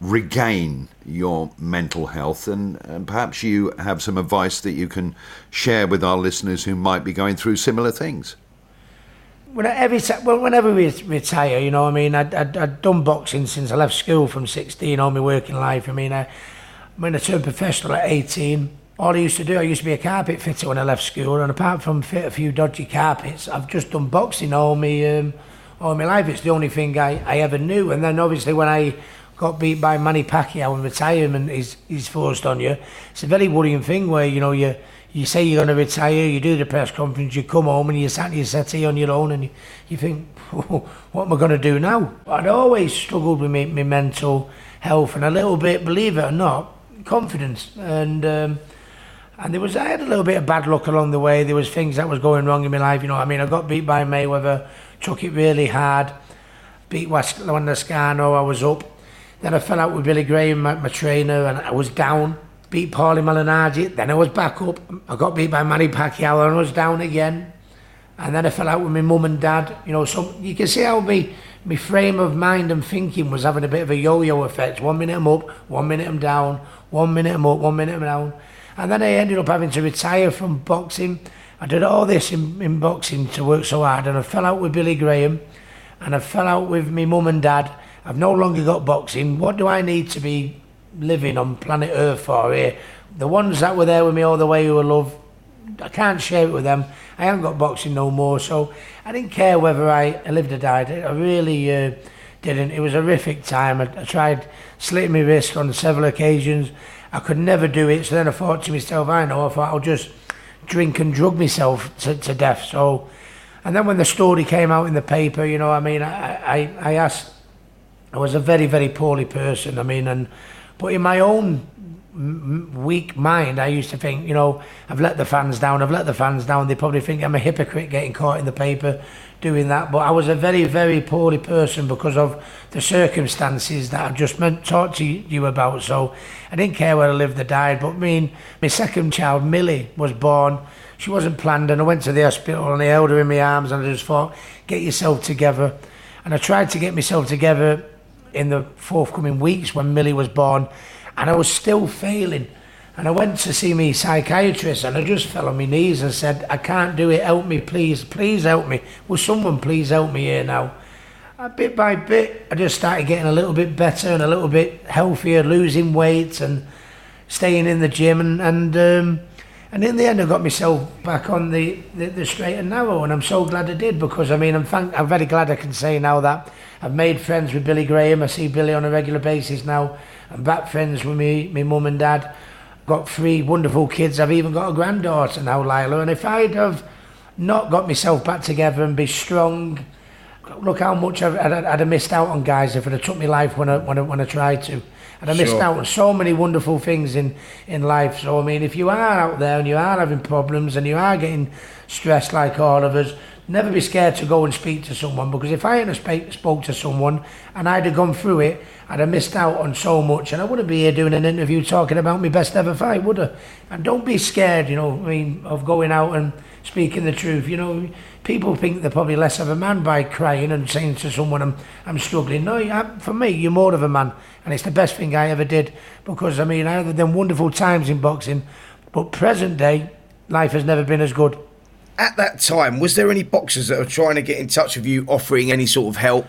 regain your mental health and, and perhaps you have some advice that you can share with our listeners who might be going through similar things when I, every well, whenever we retire, you know, I mean, I'd, I'd, I'd done boxing since I left school from 16, all my working life. I mean, I, when I turned professional at 18, all I used to do, I used to be a carpet fitter when I left school, and apart from fit a few dodgy carpets, I've just done boxing all my um, all my life. It's the only thing I, I ever knew. And then obviously when I got beat by Manny Pacquiao in retirement is is forced on you, it's a very worrying thing where you know you you say you're going to retire, you do the press conference, you come home and you're sat in your settee on your own and you, you think, what am I going to do now? I'd always struggled with my, my mental health and a little bit, believe it or not, confidence and. Um, and there was I had a little bit of bad luck along the way. There was things that was going wrong in my life. You know, I mean, I got beat by Mayweather, took it really hard. Beat Juan Lazcano, I was up. Then I fell out with Billy Graham, my, my trainer, and I was down. Beat Paulie Malignaggi. Then I was back up. I got beat by Manny Pacquiao, and I was down again. And then I fell out with my mum and dad. You know, so you can see how me my frame of mind and thinking was having a bit of a yo-yo effect. One minute I'm up, one minute I'm down, one minute I'm up, one minute I'm down. And then I ended up having to retire from boxing. I did all this in, in boxing to work so hard, and I fell out with Billy Graham, and I fell out with my mum and dad. I've no longer got boxing. What do I need to be living on planet Earth for here? The ones that were there with me all the way who I love, I can't share it with them. I haven't got boxing no more, so I didn't care whether I, lived or died. I really uh, didn't. It was a horrific time. I, I tried slitting my wrist on several occasions. I could never do it. So then I thought to myself, I know, I thought I'll just drink and drug myself to, to death. So, and then when the story came out in the paper, you know, I mean, I, I, I asked, I was a very, very poorly person. I mean, and, but in my own weak mind, I used to think, you know, I've let the fans down, I've let the fans down. They probably think I'm a hypocrite getting caught in the paper doing that. But I was a very, very poorly person because of the circumstances that I've just meant talk to you about. So I didn't care where I lived or died. But I mean, my second child, Millie, was born. She wasn't planned, and I went to the hospital and I held her in my arms, and I just thought, get yourself together. And I tried to get myself together in the forthcoming weeks when Millie was born, and I was still failing. And I went to see me psychiatrist and I just fell on my knees and said, I can't do it, help me, please, please help me. Will someone please help me here now? And bit by bit, I just started getting a little bit better and a little bit healthier, losing weight and staying in the gym. And, and, um, and in the end, I got myself back on the, the, the straight and narrow. And I'm so glad I did because, I mean, I'm, thank, I'm very glad I can say now that I've made friends with Billy Graham. I see Billy on a regular basis now. I'm back friends with me, my mum and dad got three wonderful kids. I've even got a granddaughter now, Lila. And if I'd have not got myself back together and be strong, look how much I've, I'd, I'd have missed out on guys if it had took me life when I, when I, when I tried to. And I missed Sure. out on so many wonderful things in, in life. So, I mean, if you are out there and you are having problems and you are getting stressed like all of us, never be scared to go and speak to someone because if I hadn't spoke to someone and I'd have gone through it, I'd have missed out on so much and I wouldn't be here doing an interview talking about my best ever fight, would I? And don't be scared, you know, I mean, of going out and speaking the truth. You know, people think they're probably less of a man by crying and saying to someone, I'm, I'm struggling. No, you- uh, for me, you're more of a man. And it's the best thing I ever did because, I mean, I had them wonderful times in boxing, but present day, life has never been as good. At that time, was there any boxers that were trying to get in touch with you, offering any sort of help?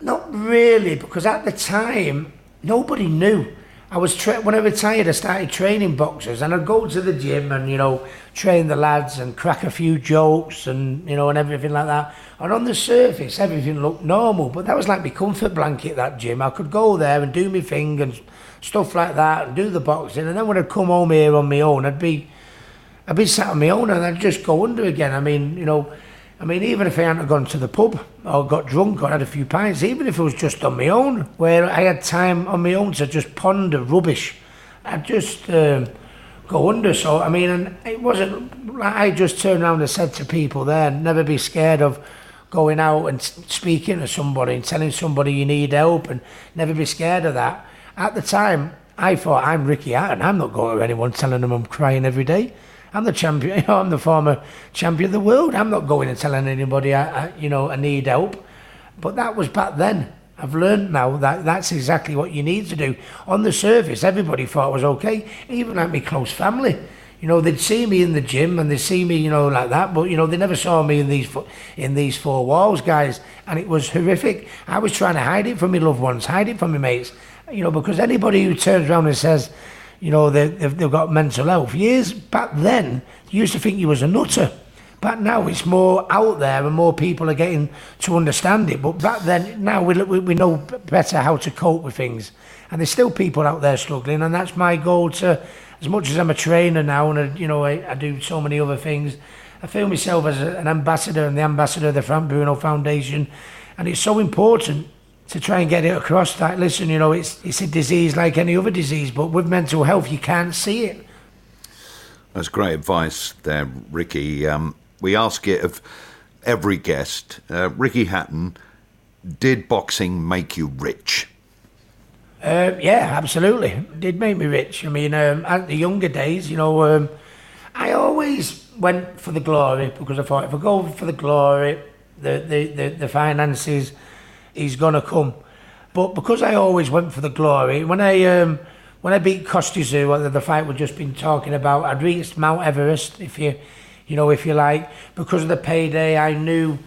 Not really, because at the time, nobody knew. I was tra- when I retired, I started training boxers, and I'd go to the gym and you know train the lads and crack a few jokes and you know and everything like that. And on the surface, everything looked normal, but that was like my comfort blanket. That gym, I could go there and do my thing and stuff like that, and do the boxing. And then when I'd come home here on my own, I'd be I'd be sat on my own and I'd just go under again. I mean, you know, I mean, even if I hadn't gone to the pub or got drunk or had a few pints, even if it was just on my own, where I had time on my own to just ponder rubbish, I'd just um, go under. So, I mean, and it wasn't, I just turned around and said to people there, never be scared of going out and speaking to somebody and telling somebody you need help and never be scared of that. At the time, I thought, I'm Ricky Hatton. I'm not going to anyone telling them I'm crying every day. I'm the champion. You know, I'm the former champion of the world. I'm not going and telling anybody I, I, you know, I need help. But that was back then. I've learned now that that's exactly what you need to do. On the surface, everybody thought it was okay. Even like my close family, you know, they'd see me in the gym and they'd see me, you know, like that. But you know, they never saw me in these in these four walls, guys. And it was horrific. I was trying to hide it from my loved ones, hide it from my mates. You know, because anybody who turns around and says, you know, they, they've, they've got mental health. Years back then, you used to think you was a nutter. But now it's more out there and more people are getting to understand it. But back then, now we, we, we know better how to cope with things. And there's still people out there struggling. And that's my goal to, as much as I'm a trainer now and, I, you know, I, I do so many other things, I feel myself as an ambassador and the ambassador of the Frank Bruno Foundation. And it's so important to try and get it across that, listen, you know, it's, it's a disease like any other disease, but with mental health, you can't see it. That's great advice there, Ricky. Um, we ask it of every guest. Uh, Ricky Hatton, did boxing make you rich? Uh, yeah, absolutely. It did make me rich. I mean, um, at the younger days, you know, um, I always went for the glory because I thought if I go for the glory, the, the, the, the finances going to come. But because I always went for the glory, when I um, when I beat Kostya Tszyu, the, the fight we've just been talking about, I'd reached Mount Everest, if you, you know, if you like. Because of the payday, I knew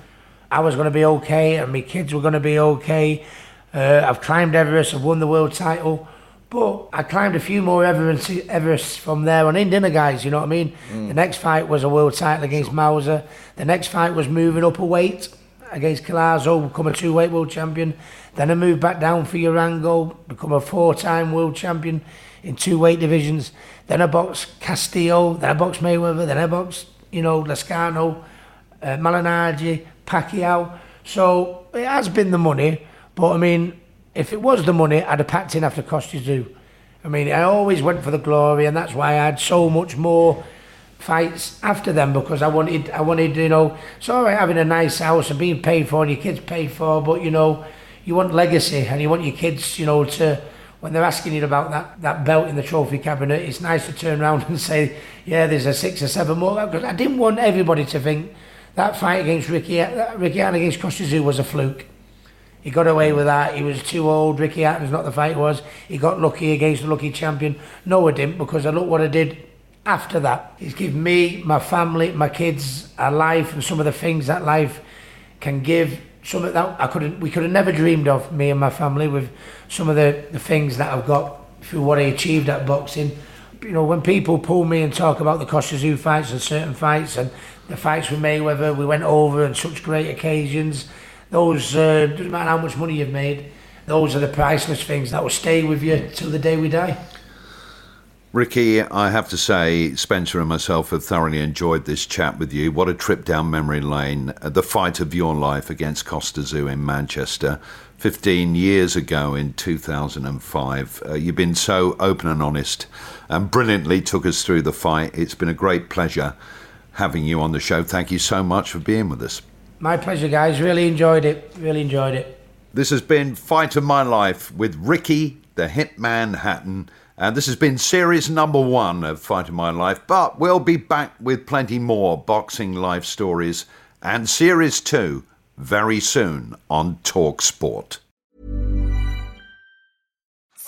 I was going to be okay and my kids were going to be okay. Uh, I've climbed Everest, I've won the world title, but I climbed a few more Everest, Everests from there on in, didn't guys? You know what I mean? The next fight was a world title against Maussa. The next fight was moving up a weight against Collazo, become a two-weight world champion. Then I moved back down for Urango, become a four-time world champion in two weight divisions. Then I boxed Castillo, then I boxed Mayweather, then I boxed, you know, Lazcano, uh, Malignaggi, Pacquiao. So it has been the money, but I mean, if it was the money, I'd have packed in after Kostya Tszyu. I mean, I always went for the glory, and that's why I had so much more fights after them because I wanted, I wanted, you know, it's all right having a nice house and being paid for and your kids paid for, but you know, you want legacy and you want your kids, you know, to when they're asking you about that, that belt in the trophy cabinet, it's nice to turn around and say, yeah, there's a six or seven more. Because I didn't want everybody to think that fight against Ricky, Ricky Hatton against Kostya Tszyu was a fluke. He got away with that. He was too old. Ricky Hatton's not the fight was. He got lucky against the lucky champion. No, I didn't because I look what I did after that. He's given me, my family, my kids a life and some of the things that life can give. Some of that I couldn't, we could have never dreamed of, me and my family, with some of the, the things that I've got through what I achieved at boxing. You know, when people pull me and talk about the Kostya Tszyu fights and certain fights and the fights with Mayweather, we went over on such great occasions. Those, uh, doesn't matter how much money you've made, those are the priceless things that will stay with you till the day we die. Ricky, I have to say, Spencer and myself have thoroughly enjoyed this chat with you. What a trip down memory lane. Uh, the fight of your life against Kostya Tszyu in Manchester 15 years ago in 2005. Uh, you've been so open and honest and brilliantly took us through the fight. It's been a great pleasure having you on the show. Thank you so much for being with us. My pleasure, guys. Really enjoyed it. Really enjoyed it. This has been Fight of My Life with Ricky the Hitman Hatton. And this has been series number one of Fight of My Life, but we'll be back with plenty more boxing life stories and series two very soon on Talk Sport.